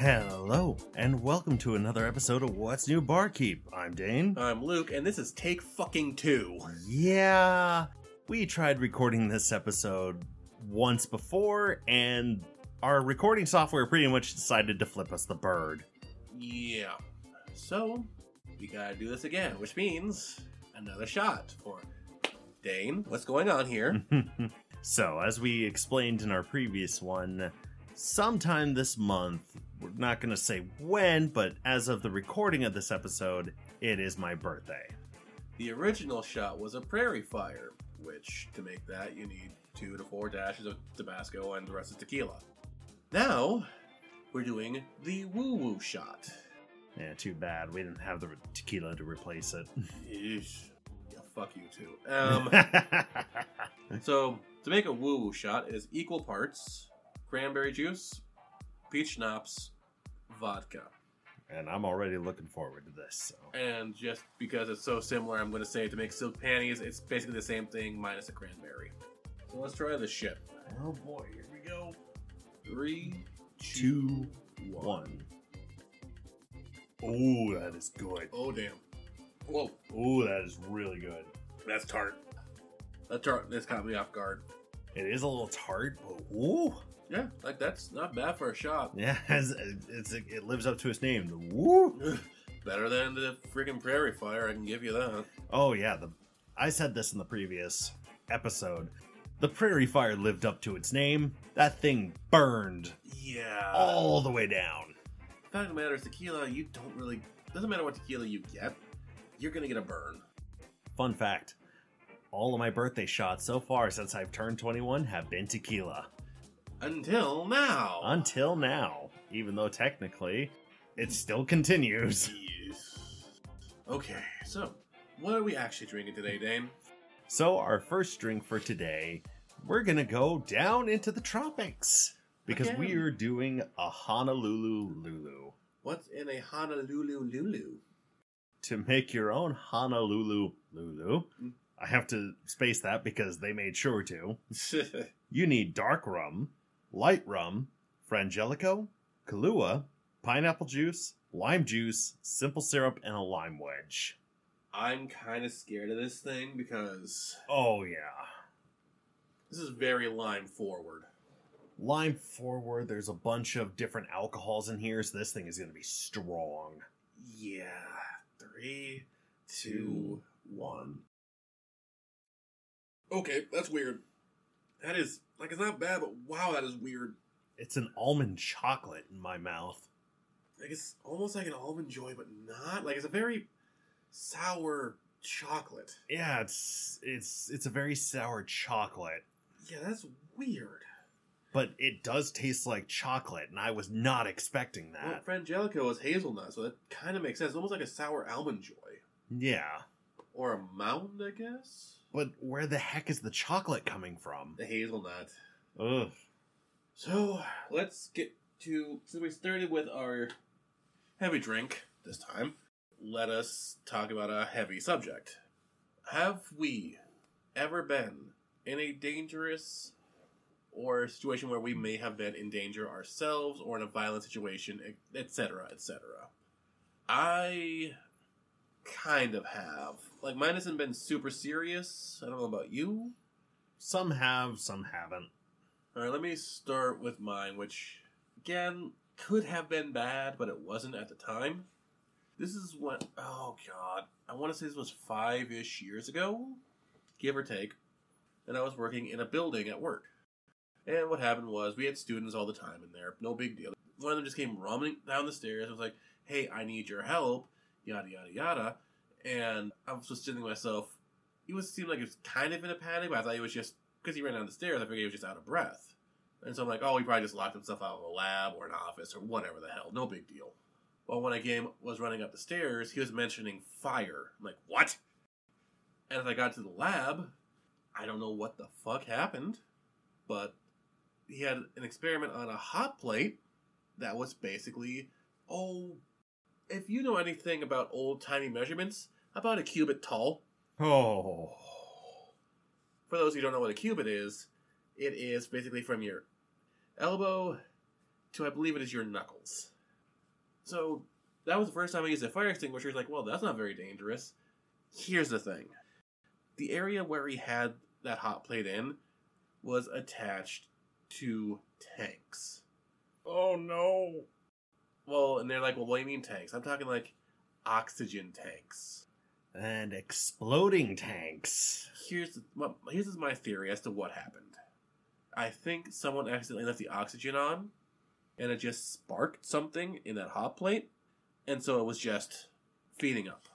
Hello, and welcome to another episode of What's New Barkeep. I'm Dane. I'm Luke, and this is take fucking two. Yeah, we tried recording this episode once before, and our recording software pretty much decided to flip us the bird. Yeah. So, we gotta do this again, which means another shot for Dane. What's going on here? so, as we explained in our previous one, sometime this month, we're not going to say when, but as of the recording of this episode, it is my birthday. the original shot was a prairie fire, which, to make that, you need two to four dashes of Tabasco and the rest is tequila. Now, we're doing the woo woo shot. Yeah, too bad. We didn't have the tequila to replace it. Yeesh. Yeah, fuck you too. Um, so, to make a woo woo shot, is equal parts cranberry juice, peach schnapps, vodka. and I'm already looking forward to this. So. And just because it's so similar, I'm going to say to make silk panties, it's basically the same thing minus a cranberry. So let's try this shit. Oh boy, here we go. Three, Two, one. Oh, that is good. Oh, damn. Whoa, Oh, that is really good. that's tart. That tart, this caught me off guard. It is a little tart, but ooh, Yeah, like that's not bad for a shot. yeah, it's, it's it lives up to its name. The woo. Better than the freaking prairie fire, I can give you that. Oh yeah, the I said this in the previous episode. The prairie fire lived up to its name. That thing burned Yeah. all the way down. fact of the matter is, tequila, you don't really. Doesn't matter what tequila you get, you're gonna get a burn. Fun fact all of my birthday shots so far since I've turned 21 have been tequila. Until now. Until now, even though technically it still continues. Yes. Okay, so what are we actually drinking today, Dane? So, our first drink for today, we're gonna go down into the tropics because Again. we are doing a Honolulu Lulu. What's in a Honolulu Lulu? To make your own Honolulu Lulu, Mm. I have to space that because they made sure to. You need dark rum, light rum, frangelico, Kahlua, pineapple juice, lime juice, simple syrup, and a lime wedge. I'm kind of scared of this thing because Oh, yeah. this is very lime forward. Lime forward, there's a bunch of different alcohols in here, so this thing is going to be strong. Yeah. Three, two, one. Okay, that's weird. That is like it's not bad, but wow, that is weird. It's an almond chocolate in my mouth. Like it's almost like an almond joy, but not. Like it's a very sour chocolate. Yeah, it's it's it's a very sour chocolate, Yeah, that's weird. but it does taste like chocolate, and I was not expecting Well, that. Frangelico is hazelnut, so that kind of makes sense. It's almost like a sour almond joy. Yeah, Or a mound, I guess? But where the heck is the chocolate coming from? The hazelnut. Ugh. So, let's get to. Since we started with our heavy drink this time, let us talk about a heavy subject. Have we ever been in a dangerous or situation where we may have been in danger ourselves or in a violent situation, etc., etc.? I kind of have. Like, mine hasn't been super serious. I don't know about you. Some have, some haven't. All right, let me start with mine, which again could have been bad, but it wasn't at the time. This is what oh god, I want to say this was five ish years ago, give or take, and I was working in a building at work. And what happened was we had students all the time in there. No big deal. One of them just came running down the stairs and was like, "Hey, I need your help." Yada yada yada. And I was just sitting to myself. He was seemed like he was kind of in a panic, but I thought he was just because he ran down the stairs. I figured he was just out of breath. And so I'm like, "Oh, he probably just locked himself out of a lab or an office or whatever the hell. No big deal." Well, when I came was running up the stairs, he was mentioning fire. I'm like, "What?" And as I got to the lab, I don't know what the fuck happened, but he had an experiment on a hot plate that was basically, oh, if you know anything about old timey measurements, about a cubit tall. Oh. For those who don't know what a cubit is, it is basically from your elbow to I believe it is your knuckles. So that was the first time I used a fire extinguisher. He's like, well, that's not very dangerous. Here's the thing the area where he had that hot plate in was attached to tanks. Oh no. Well, and they're like, well, what do you mean tanks? I'm talking like oxygen tanks. And exploding tanks. Here's what here's my theory as to what happened. I think someone accidentally left the oxygen on, and it just sparked something in that hot plate, and so it was just feeding up.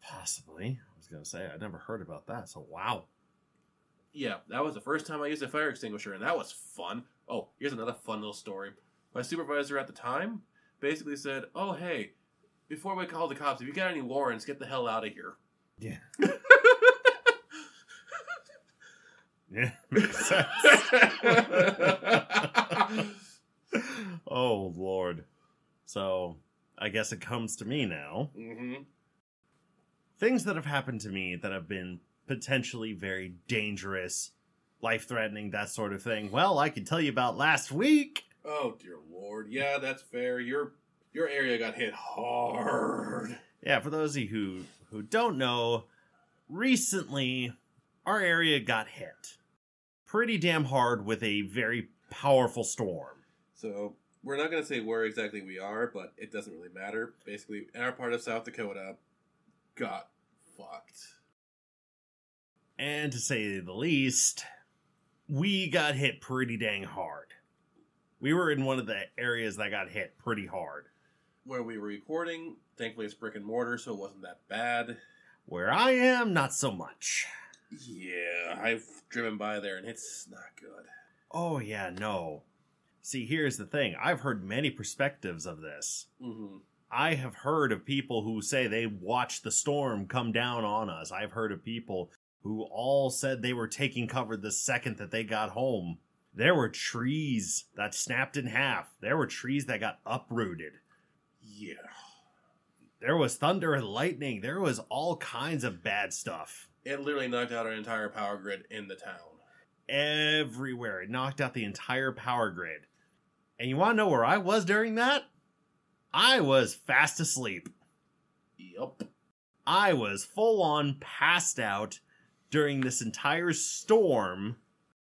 Possibly. I was gonna say I never heard about that. So wow. Yeah, that was the first time I used a fire extinguisher, and that was fun. Oh, here's another fun little story. My supervisor at the time basically said, "Oh, hey, before we call the cops, if you got any warrants, get the hell out of here." Yeah. yeah. Makes sense. oh Lord. So I guess it comes to me now. hmm Things that have happened to me that have been potentially very dangerous, life threatening, that sort of thing. Well, I can tell you about last week. Oh dear lord, yeah, that's fair. Your your area got hit hard. Yeah, for those of you who who don't know, recently our area got hit pretty damn hard with a very powerful storm. So we're not going to say where exactly we are, but it doesn't really matter. Basically, our part of South Dakota got fucked. And to say the least, we got hit pretty dang hard. We were in one of the areas that got hit pretty hard. Where we were recording, thankfully it's brick and mortar, so it wasn't that bad. Where I am, not so much. Yeah, I've driven by there and it's not good. Oh, yeah, no. See, here's the thing I've heard many perspectives of this. Mm-hmm. I have heard of people who say they watched the storm come down on us. I've heard of people who all said they were taking cover the second that they got home. There were trees that snapped in half. There were trees that got uprooted. Yeah. There was thunder and lightning. There was all kinds of bad stuff It literally knocked out our entire power grid in the town. everywhere. It knocked out the entire power grid. And you want to know where I was during that? I was fast asleep. Yup. I was full on passed out during this entire storm,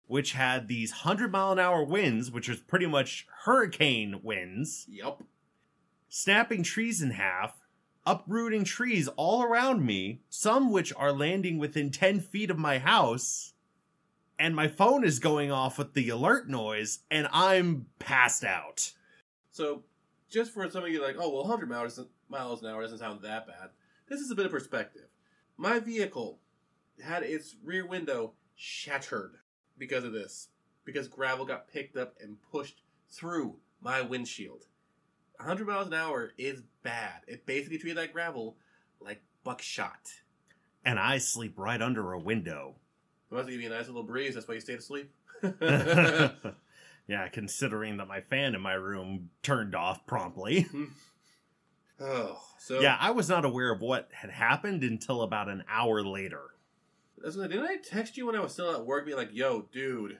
which had these 100 mile an hour winds, which was pretty much hurricane winds, Yep. snapping trees in half, uprooting trees all around me, some which are landing within 10 feet of my house. And my phone is going off with the alert noise, and I'm passed out. So, just for some of you like, oh, well, 100 miles, miles an hour doesn't sound that bad. This is a bit of perspective. My vehicle had its rear window shattered because of this. Because gravel got picked up and pushed through my windshield. 100 miles an hour is bad. It basically treated that gravel like buckshot. And I sleep right under a window. It must give you a nice little breeze. That's why you stayed asleep. yeah, considering that my fan in my room turned off promptly. oh, so yeah, I was not aware of what had happened until about an hour later. That's didn't I text you when I was still at work, being like, "Yo, dude,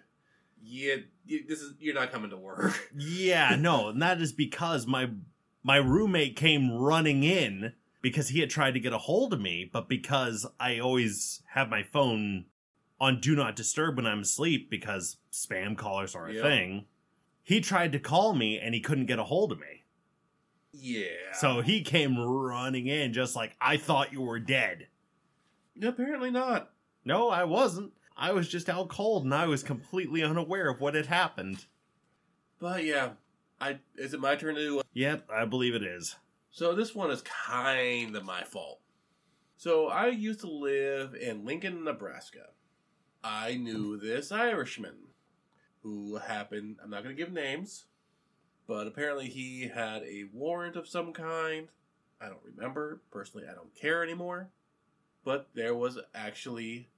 yeah, you, this is you're not coming to work." Yeah, no, and that is because my my roommate came running in because he had tried to get a hold of me, but because I always have my phone on do not disturb when I'm asleep because spam callers are a Yep. thing. He tried to call me and he couldn't get a hold of me. yeah. So he came running in just like I thought you were dead. apparently not. No, I wasn't. I was just out cold and I was completely unaware of what had happened. But yeah, I is it my turn to? Yep, I believe it is. So this one is kind of my fault. So I used to live in Lincoln, Nebraska. I knew this Irishman who happened. I'm not going to give names, but apparently he had a warrant of some kind. I don't remember personally. I don't care anymore. But there was actually,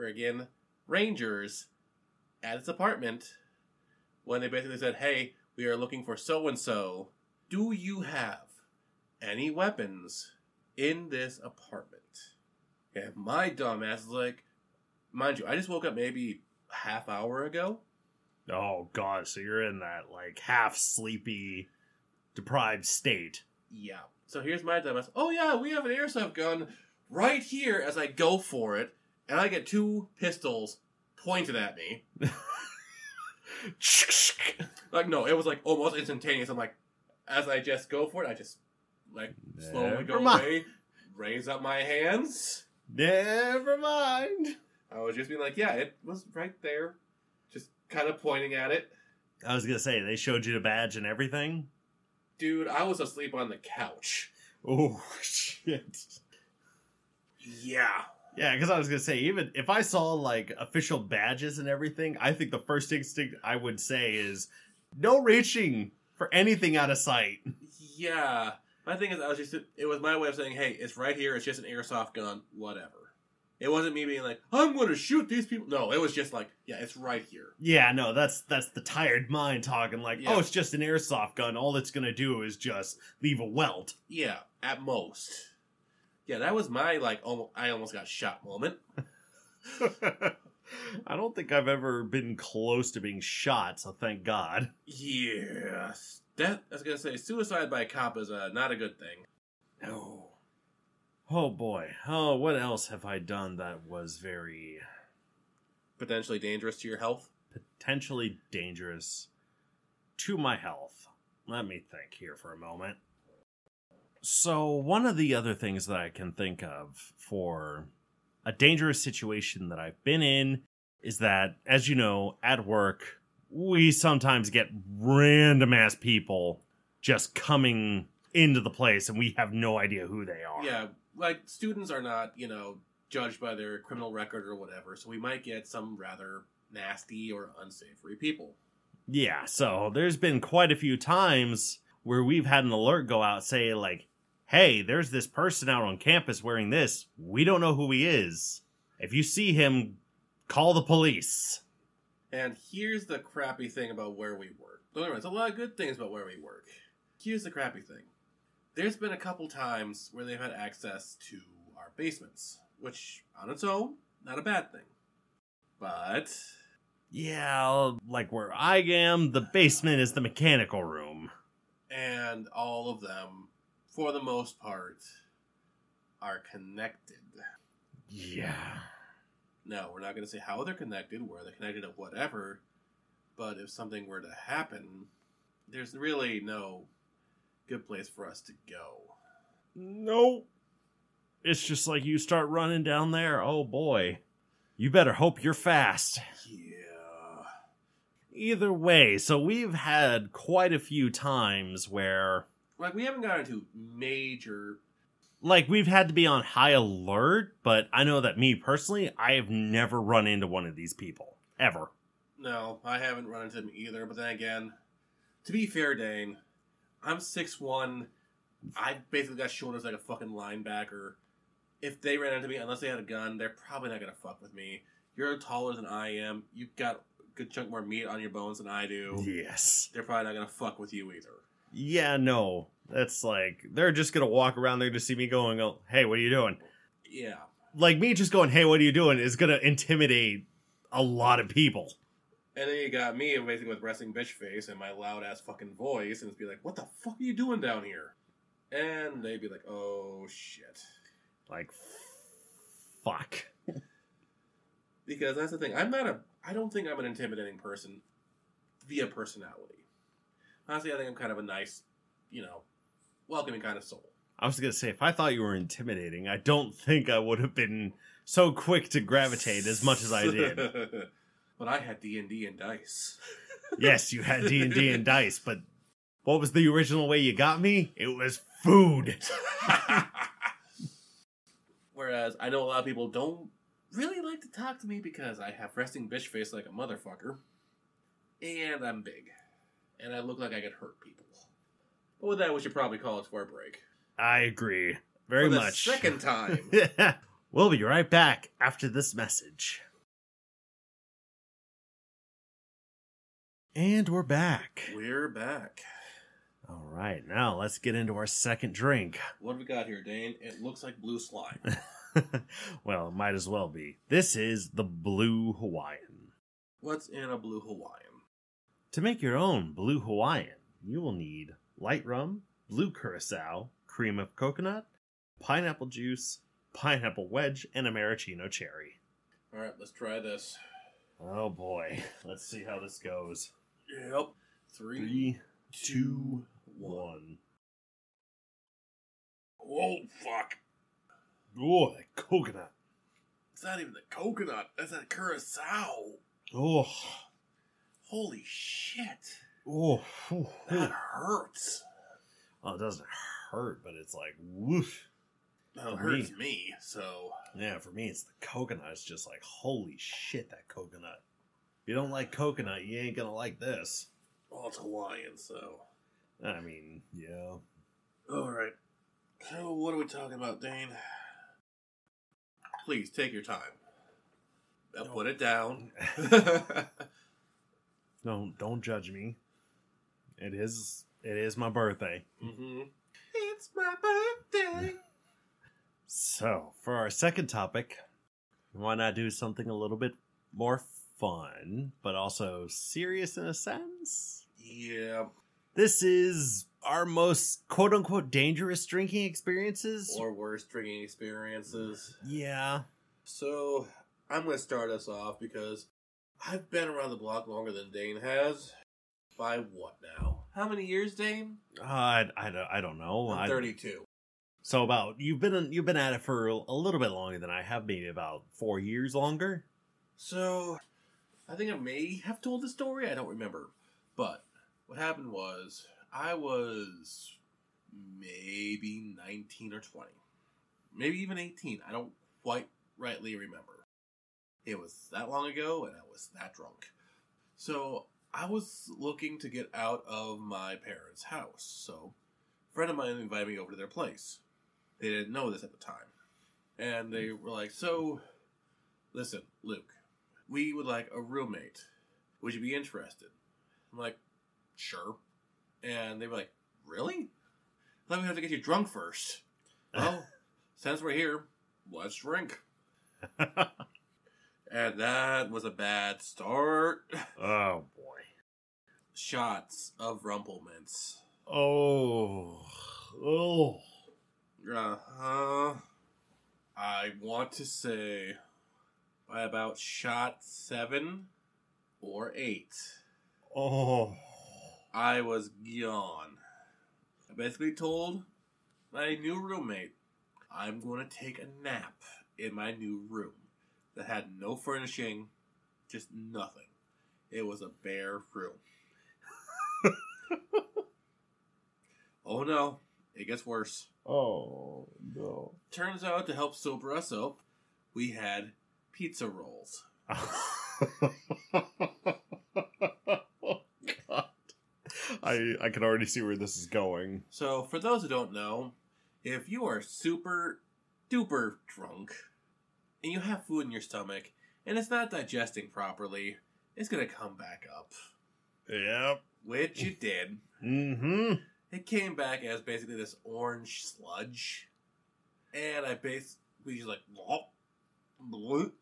where again, rangers at his apartment when they basically said, "Hey, we are looking for so and so. Do you have any weapons in this apartment?" And my dumbass is like, mind you, I just woke up maybe half hour ago. Oh god, so you're in that like half sleepy, deprived state. Yeah. So here's my dumbass. Oh yeah, we have an airsoft gun right here. As I go for it, and I get two pistols pointed at me. Like no, it was like almost instantaneous. I'm like, as I just go for it, I just like slowly go mind. away, raise up my hands. Never mind. I was just being like, yeah, it was right there, just kind of pointing at it. I was gonna say they showed you the badge and everything. Dude, I was asleep on the couch. Oh shit. Yeah. Yeah, because I was gonna say, even if I saw like official badges and everything, I think the first instinct I would say is no reaching for anything out of sight. Yeah. My thing is, I was just, it was my way of saying, hey, it's right here. It's just an airsoft gun, whatever. It wasn't me being like, I'm going to shoot these people. No, it was just like, yeah, it's right here. Yeah, no, that's that's the tired mind talking like, Yeah. oh, it's just an airsoft gun. All it's gonna do is just leave a welt. Yeah, at most. Yeah, that was my, like, almost, I almost got shot moment. I don't think I've ever been close to being shot, so thank God. Yes. That, I was going to say, suicide by cop is uh, not a good thing. No. Oh boy. Oh, what else have I done that was very Potentially dangerous to your health. potentially dangerous to my health? Let me think here for a moment. So, one of the other things that I can think of for a dangerous situation that I've been in is that, as you know, at work, we sometimes get random ass people just coming into the place and we have no idea who they are. Yeah, like, students are not, you know, judged by their criminal record or whatever, so we might get some rather nasty or unsavory people. Yeah, so there's been quite a few times where we've had an alert go out say like, "Hey, there's this person out on campus wearing this. We don't know who he is. If you see him, call the police." And here's the crappy thing about where we work. Don't me there's a lot of good things about where we work. Here's the crappy thing. There's been a couple times where they've had access to our basements, which on its own, not a bad thing. But Yeah, like where I am, the basement is the mechanical room. And all of them, for the most part, are connected. Yeah. No, we're not going to say how they're connected, where they're connected, or whatever. But if something were to happen, there's really no good place for us to go. Nope. It's just like you start running down there. Oh boy. You better hope you're fast. Yeah. Either way, so we've had quite a few times where Like, we haven't gotten into major. like we've had to be on high alert, but I know that me personally, I have never run into one of these people ever. No, I haven't run into them either. But then again, to be fair, Dane, I'm 6'1. I basically got shoulders like a fucking linebacker. If they ran into me, unless they had a gun, they're probably not to fuck with me. You're taller than I am. You've got good chunk more meat on your bones than I do. Yes. They're probably not going to fuck with you either. Yeah, no. That's like they're just gonna walk around there to see me go and go, "Hey, what are you doing?" Yeah. Like me just going, "Hey, what are you doing?" is gonna intimidate a lot of people. And then you got me basically with resting bitch face and my loud ass fucking voice, and it's be like, "What the fuck are you doing down here?" And they'd be like, "Oh shit," Like, fuck. because that's the thing. I'm not a. I don't think I'm an intimidating person via personality. Honestly, I think I'm kind of a nice, you know, welcoming kind of soul. I was gonna say, if I thought you were intimidating, I don't think I would have been so quick to gravitate as much as I did. but I had D and D and dice. yes, you had D and D and dice, but what was the original way you got me? It was food. Whereas I know a lot of people don't really like to talk to me because I have resting bitch face like a motherfucker, and I'm big, and I look like I could hurt people. But with that, we should probably call it square break. I agree very For the much. Second time. we'll be right back after this message. And we're back. We're back. All right, now let's get into our second drink. What have we got here, Dane? It looks like blue slime. well, it might as well be. This is the Blue Hawaiian. What's in a blue Hawaiian? To make your own Blue Hawaiian, you will need light rum, blue curacao, cream of coconut, pineapple juice, pineapple wedge, and a maraschino cherry. All right, let's try this. Oh boy, let's see how this goes. Yep. Three, Three, two, two, one. one. Oh fuck! Oh, that coconut. It's not even the coconut. That's that curacao. Oh, Holy shit! oh, oh, That hurts. oh. It doesn't hurt, but it's like woof. That For hurts me. me. So Yeah, for me, it's the coconut. It's just like, holy shit, that coconut. If you don't like coconut, you ain't gonna like this. well, it's Hawaiian. So I mean, yeah. all right. So what are we talking about, Dane? Please take your time. Now put it down. Don't don't judge me. It is it is my birthday. mm-hmm. It's my birthday. So for our second topic, why not do something a little bit more fun, but also serious in a sense? Yeah. This is our most quote unquote dangerous drinking experiences. Or worst drinking experiences. yeah. So I'm going to start us off because I've been around the block longer than Dane has. By what now? How many years, Dane? Uh, I, I, don't, I don't know. I'm I- 32. So about you've been you've been at it for a little bit longer than I have, maybe about four years longer. So I think I may have told the story. I don't remember. But what happened was I was maybe 19 or 20. Maybe even 18. I don't quite rightly remember. It was that long ago and I was that drunk. So I was looking to get out of my parents' house. So a friend of mine invited me over to their place. They didn't know this at the time. And they hmm. were like, So, listen, Luke, we would like a roommate. Would you be interested? I'm like, Sure. And they were like, Really? I thought we have to get you drunk first. Well, since we're here, let's drink. And that was a bad start. Oh boy. Shots of Rumple Minze. Oh. Oh. Uh huh. I want to say by about shot seven or eight, Oh. I was gone. I basically told my new roommate I'm going to take a nap in my new room that had no furnishing, just nothing. It was a bare room. oh no, it gets worse. Oh no. Turns out to help sober us up, we had pizza rolls. oh God. I I can already see where this is going. So, for those who don't know, if you are super duper drunk and you have food in your stomach and it's not digesting properly, it's going to come back up. Yep. Which it did. Mm-hmm. It came back as basically this orange sludge. And I basically just like, "Blop, bloop,"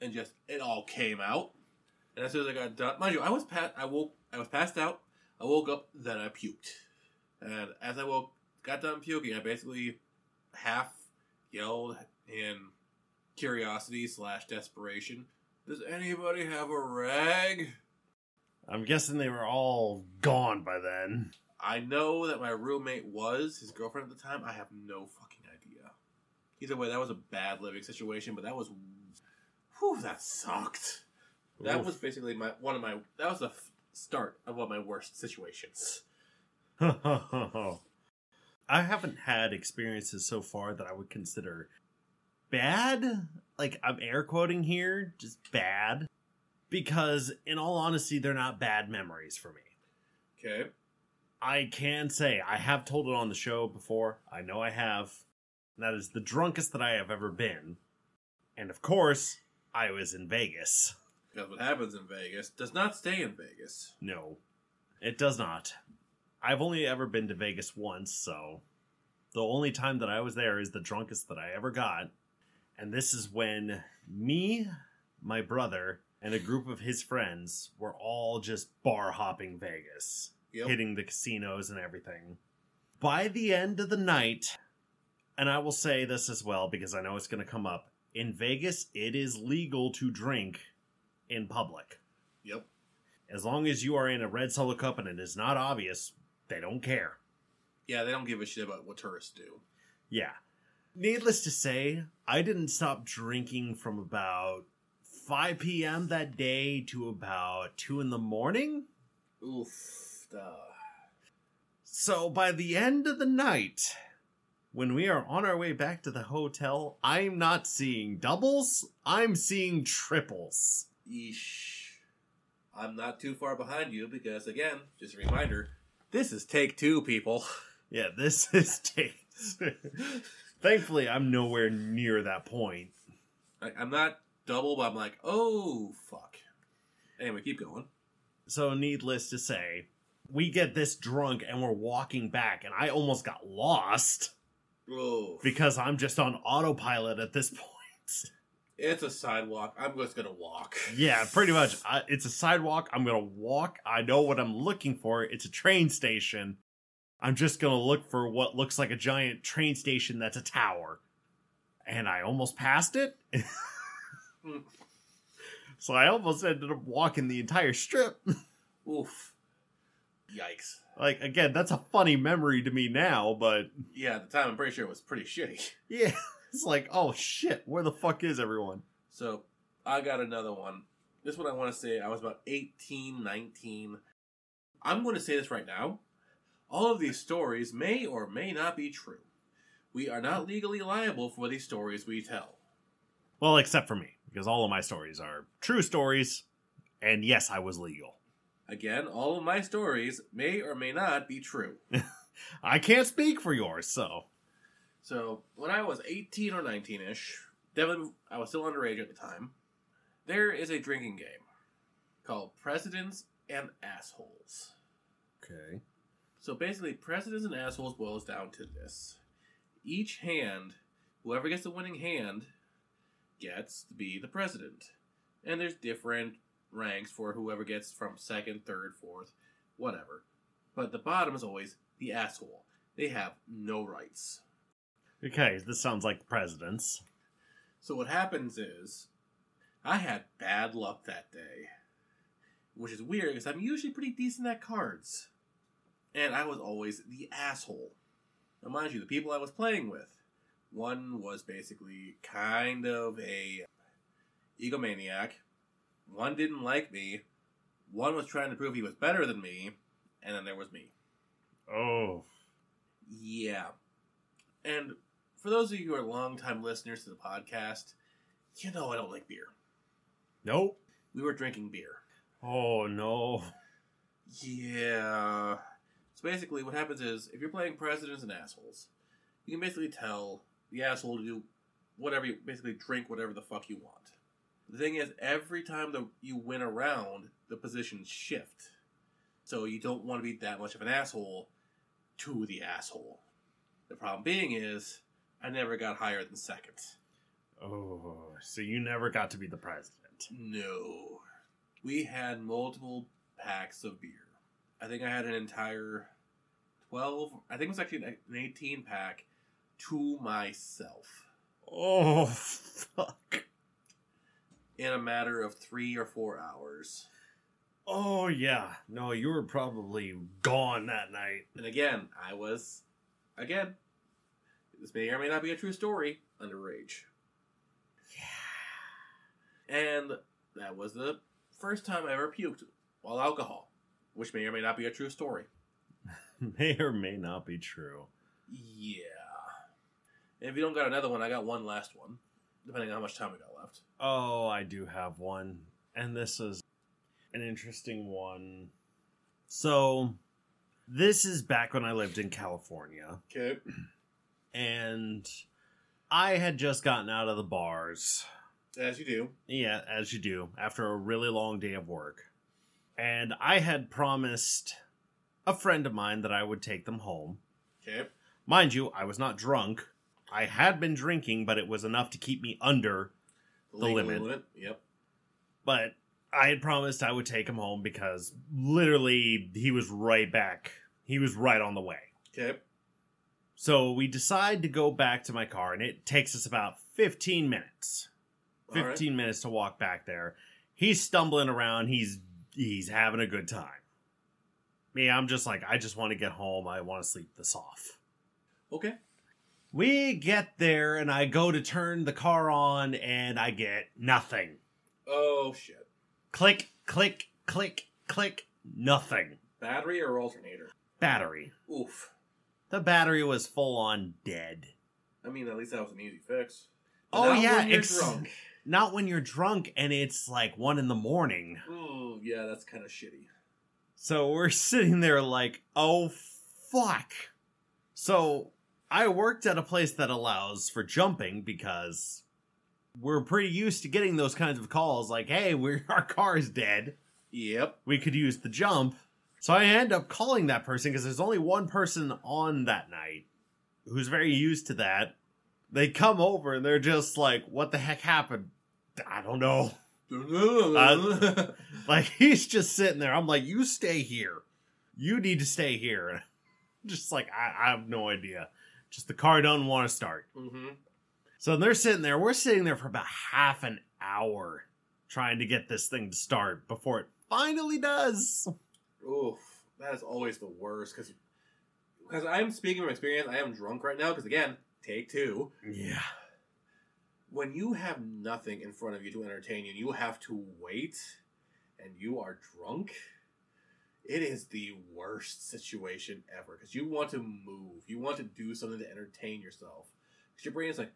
and just, it all came out. And as soon as I got done, mind you, I was pat, I woke, I was passed out. I woke up, then I puked. And as I woke, got done puking, I basically half yelled in curiosity slash desperation, "Does anybody have a rag?" I'm guessing they were all gone by then. I know that my roommate was his girlfriend at the time. I have no fucking idea. Either way, that was a bad living situation, but that was, whew, that sucked. That Oof. was basically my one of my. That was the start of one of my worst situations. I haven't had experiences so far that I would consider bad. Like, I'm air quoting here, just bad. Because, in all honesty, they're not bad memories for me. Okay. I can say I have told it on the show before. I know I have. That is the drunkest that I have ever been. And of course, I was in Vegas. Because what happens in Vegas does not stay in Vegas. No, it does not. I've only ever been to Vegas once, so the only time that I was there is the drunkest that I ever got. And this is when me, my brother, and a group of his friends were all just bar hopping Vegas, Yep. hitting the casinos and everything. By the end of the night, and I will say this as well because I know it's going to come up in Vegas, it is legal to drink in public Yep. as long as you are in a red solo cup and it is not obvious, they don't care. Yeah, they don't give a shit about what tourists do. Yeah. Needless to say, I didn't stop drinking from about 5 p.m. that day to about 2 in the morning. Oof. Duh. So by the end of the night, when we are on our way back to the hotel, I'm not seeing doubles, I'm seeing triples. Yeesh. I'm not too far behind you because, again, just a reminder, this is take two, people. Yeah, this is take. Thankfully, I'm nowhere near that point. I, I'm not double, but I'm like, oh, fuck. Anyway, keep going. So, needless to say, we get this drunk and we're walking back, and I almost got lost Oh, because I'm just on autopilot at this point. It's a sidewalk. I'm just gonna walk. Yeah, pretty much. I, it's a sidewalk. I'm gonna walk. I know what I'm looking for. It's a train station. I'm just gonna look for what looks like a giant train station that's a tower. And I almost passed it. so I almost ended up walking the entire strip. Oof. Yikes. like, again, that's a funny memory to me now, but Yeah, at the time, I'm pretty sure it was pretty shitty. yeah, it's like, oh shit, where the fuck is everyone? So, I got another one. This one I want to say I was about 18, 19. I'm going to say this right now. All of these stories may or may not be true. We are not legally liable for these stories we tell. Well, except for me, because all of my stories are true stories, and yes, I was legal. Again, all of my stories may or may not be true. I can't speak for yours, so. So, when I was 18 or 19 ish, definitely I was still underage at the time, there is a drinking game called Presidents and Assholes. Okay. So basically, Presidents and Assholes boils down to this. Each hand, whoever gets the winning hand, gets to be the president. And there's different ranks for whoever gets from second, third, fourth, whatever. But the bottom is always the asshole. They have no rights. Okay, this sounds like the president's. So what happens is, I had bad luck that day. Which is weird because I'm usually pretty decent at cards. And I was always the asshole. Now, mind you, the people I was playing with, one was basically kind of a egomaniac. One didn't like me. One was trying to prove he was better than me. And then there was me. Oh. Yeah. And for those of you who are longtime listeners to the podcast, you know I don't like beer. Nope. We were drinking beer. Oh, no. Yeah. So basically, what happens is if you're playing presidents and assholes, you can basically tell the asshole to do whatever you basically drink whatever the fuck you want. The thing is, every time the, you win a round, the positions shift. So you don't want to be that much of an asshole to the asshole. The problem being is, I never got higher than second. Oh, so you never got to be the president. No. We had multiple packs of beer. I think I had an entire 12, I think it was actually an 18 pack to myself Oh, fuck. in a matter of three or four hours. Oh, yeah. No, you were probably gone that night. And again, I was, again, this may or may not be a true story. underage. Yeah. And that was the first time I ever puked while alcohol, which may or may not be a true story. May or may not be true. Yeah. And if you don't got another one, I got one last one, depending on how much time we got left. Oh, I do have one. And this is an interesting one. So, this is back when I lived in California. Okay. And I had just gotten out of the bars. As you do. Yeah, as you do, after a really long day of work. And I had promised a friend of mine that I would take them home. Okay. Mind you, I was not drunk. I had been drinking, but it was enough to keep me under The legal limit. Yep. but I had promised I would take him home because literally he was right back. He was right on the way. Okay. So we decide to go back to my car, and it takes us about 15 minutes. All right. 15 minutes to walk back there. He's stumbling around. He's he's having a good time. Me, I'm just like, I just want to get home. I want to sleep this off. Okay. We get there, and I go to turn the car on, and I get nothing. Oh shit. Click, click, click, click, nothing. Battery or alternator? Battery. Oof. The battery was full on dead. I mean, at least that was an easy fix. Oh, Not yeah, ex- drunk. Not when you're drunk and it's like one in the morning. Oh yeah, that's kind of shitty. So we're sitting there like, oh fuck. So I worked at a place that allows for jumping because we're pretty used to getting those kinds of calls like, hey, we're, our car is dead. Yep. We could use the jump. So I end up calling that person because there's only one person on that night who's very used to that. They come over and they're just like, what the heck happened? I don't know. Uh, Like he's just sitting there. I'm like, you stay here. You need to stay here. Just like, I, I have no idea. Just the car don't want to start. mm-hmm. So they're sitting there. We're sitting there for about half an hour trying to get this thing to start before it finally does. Oof, that is always the worst because because I'm speaking from experience. I am drunk right now because again, take two. Yeah. When you have nothing in front of you to entertain you, and you have to wait, and you are drunk. It is the worst situation ever because you want to move, you want to do something to entertain yourself. Because your brain is like,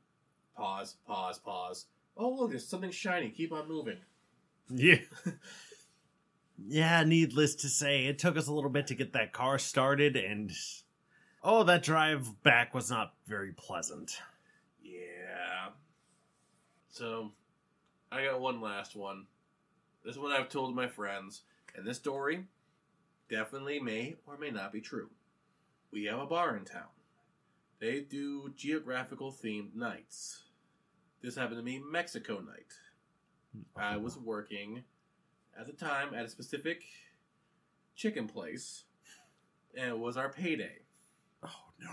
pause, pause, pause. Oh look, there's something shiny. Keep on moving. Yeah. yeah, needless to say, it took us a little bit to get that car started, and oh, that drive back was not very pleasant. Yeah. So, I got one last one. This one I've told my friends, and this story definitely may or may not be true. We have a bar in town. They do geographical themed nights. This happened to me Mexico night. Hmm, I was working at the time at a specific chicken place, and it was our payday. Oh no.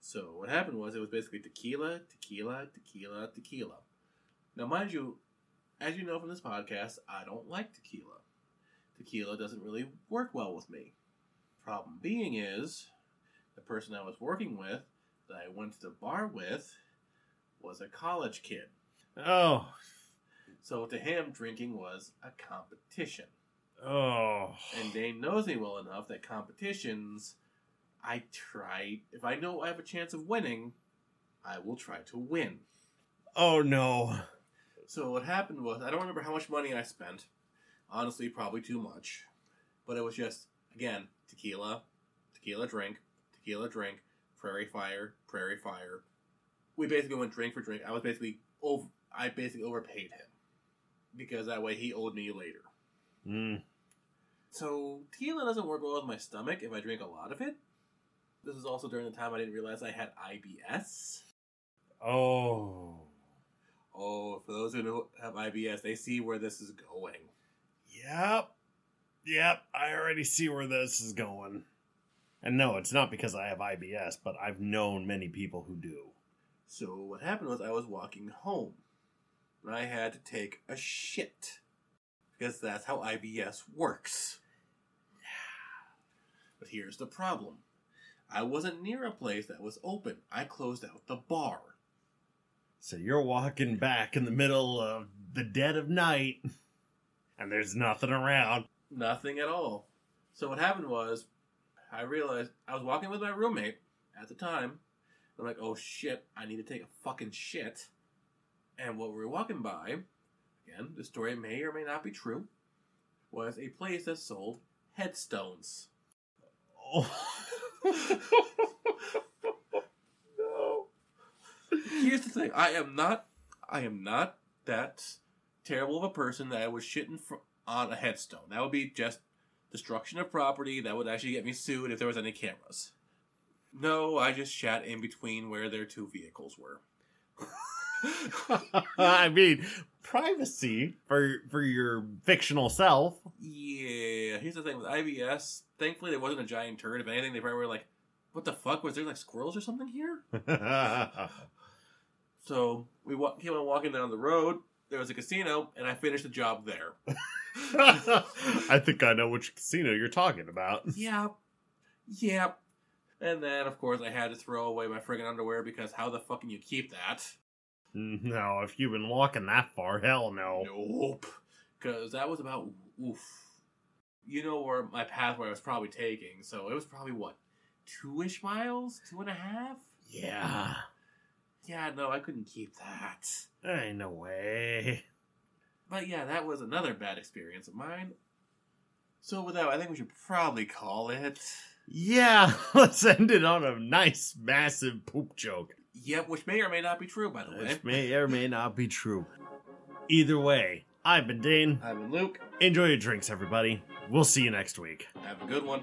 So what happened was it was basically tequila, tequila, tequila, tequila. Now, mind you, as you know from this podcast, I don't like tequila. Tequila doesn't really work well with me. Problem being is, the person I was working with, that I went to the bar with, was a college kid. Oh. So to him, drinking was a competition. Oh. And Dane knows me well enough that competitions, I try, if I know I have a chance of winning, I will try to win. Oh no. So what happened was, I don't remember how much money I spent. Honestly, probably too much. But it was just, again, tequila, tequila drink, tequila drink, prairie fire, prairie fire. We basically went drink for drink. I was basically over, I basically overpaid him. Because that way he owed me later. Mm. So tequila doesn't work well with my stomach if I drink a lot of it. This is also during the time I didn't realize I had IBS. Oh. Oh, for those who have IBS, they see where this is going. Yep. Yep. I already see where this is going. And no, it's not because I have IBS, but I've known many people who do. So what happened was I was walking home, and I had to take a shit because that's how IBS works. But here's the problem: I wasn't near a place that was open. I closed out the bar. So you're walking back in the middle of the dead of night, and there's nothing around. Nothing at all. So what happened was, I realized I was walking with my roommate at the time. I'm like, oh shit, I need to take a fucking shit. And what we were walking by, again, the story may or may not be true, was a place that sold headstones. Oh. no. Here's the thing: I am not, I am not that terrible of a person that I would shit in fr- on a headstone. That would be just destruction of property. That would actually get me sued if there was any cameras. No, I just shat in between where their two vehicles were. I mean, privacy for for your fictional self. Yeah, here's the thing with IBS. Thankfully, there wasn't a giant turd. If anything, they probably were like, "What the fuck? Was there like squirrels or something here?" So we wa- kept on walking down the road. There was a casino, and I finished the job there. I think I know which casino you're talking about. yeah, yeah. And then, of course, I had to throw away my friggin' underwear because how the fuck can you keep that? No, if you've been walking that far, hell no. Nope. Because that was about oof. You know where my pathway was probably taking, so it was probably what two ish miles, two and a half. Yeah, Yeah, no, I couldn't keep that. ain't no way. But yeah, that was another bad experience of mine. So with that, I think we should probably call it. Yeah, let's end it on a nice, massive poop joke, Yep, which may or may not be true, by the way. which may or may not be true. Either way, I've been Dane. I've been Luke. Enjoy your drinks, everybody. We'll see you next week. Have a good one.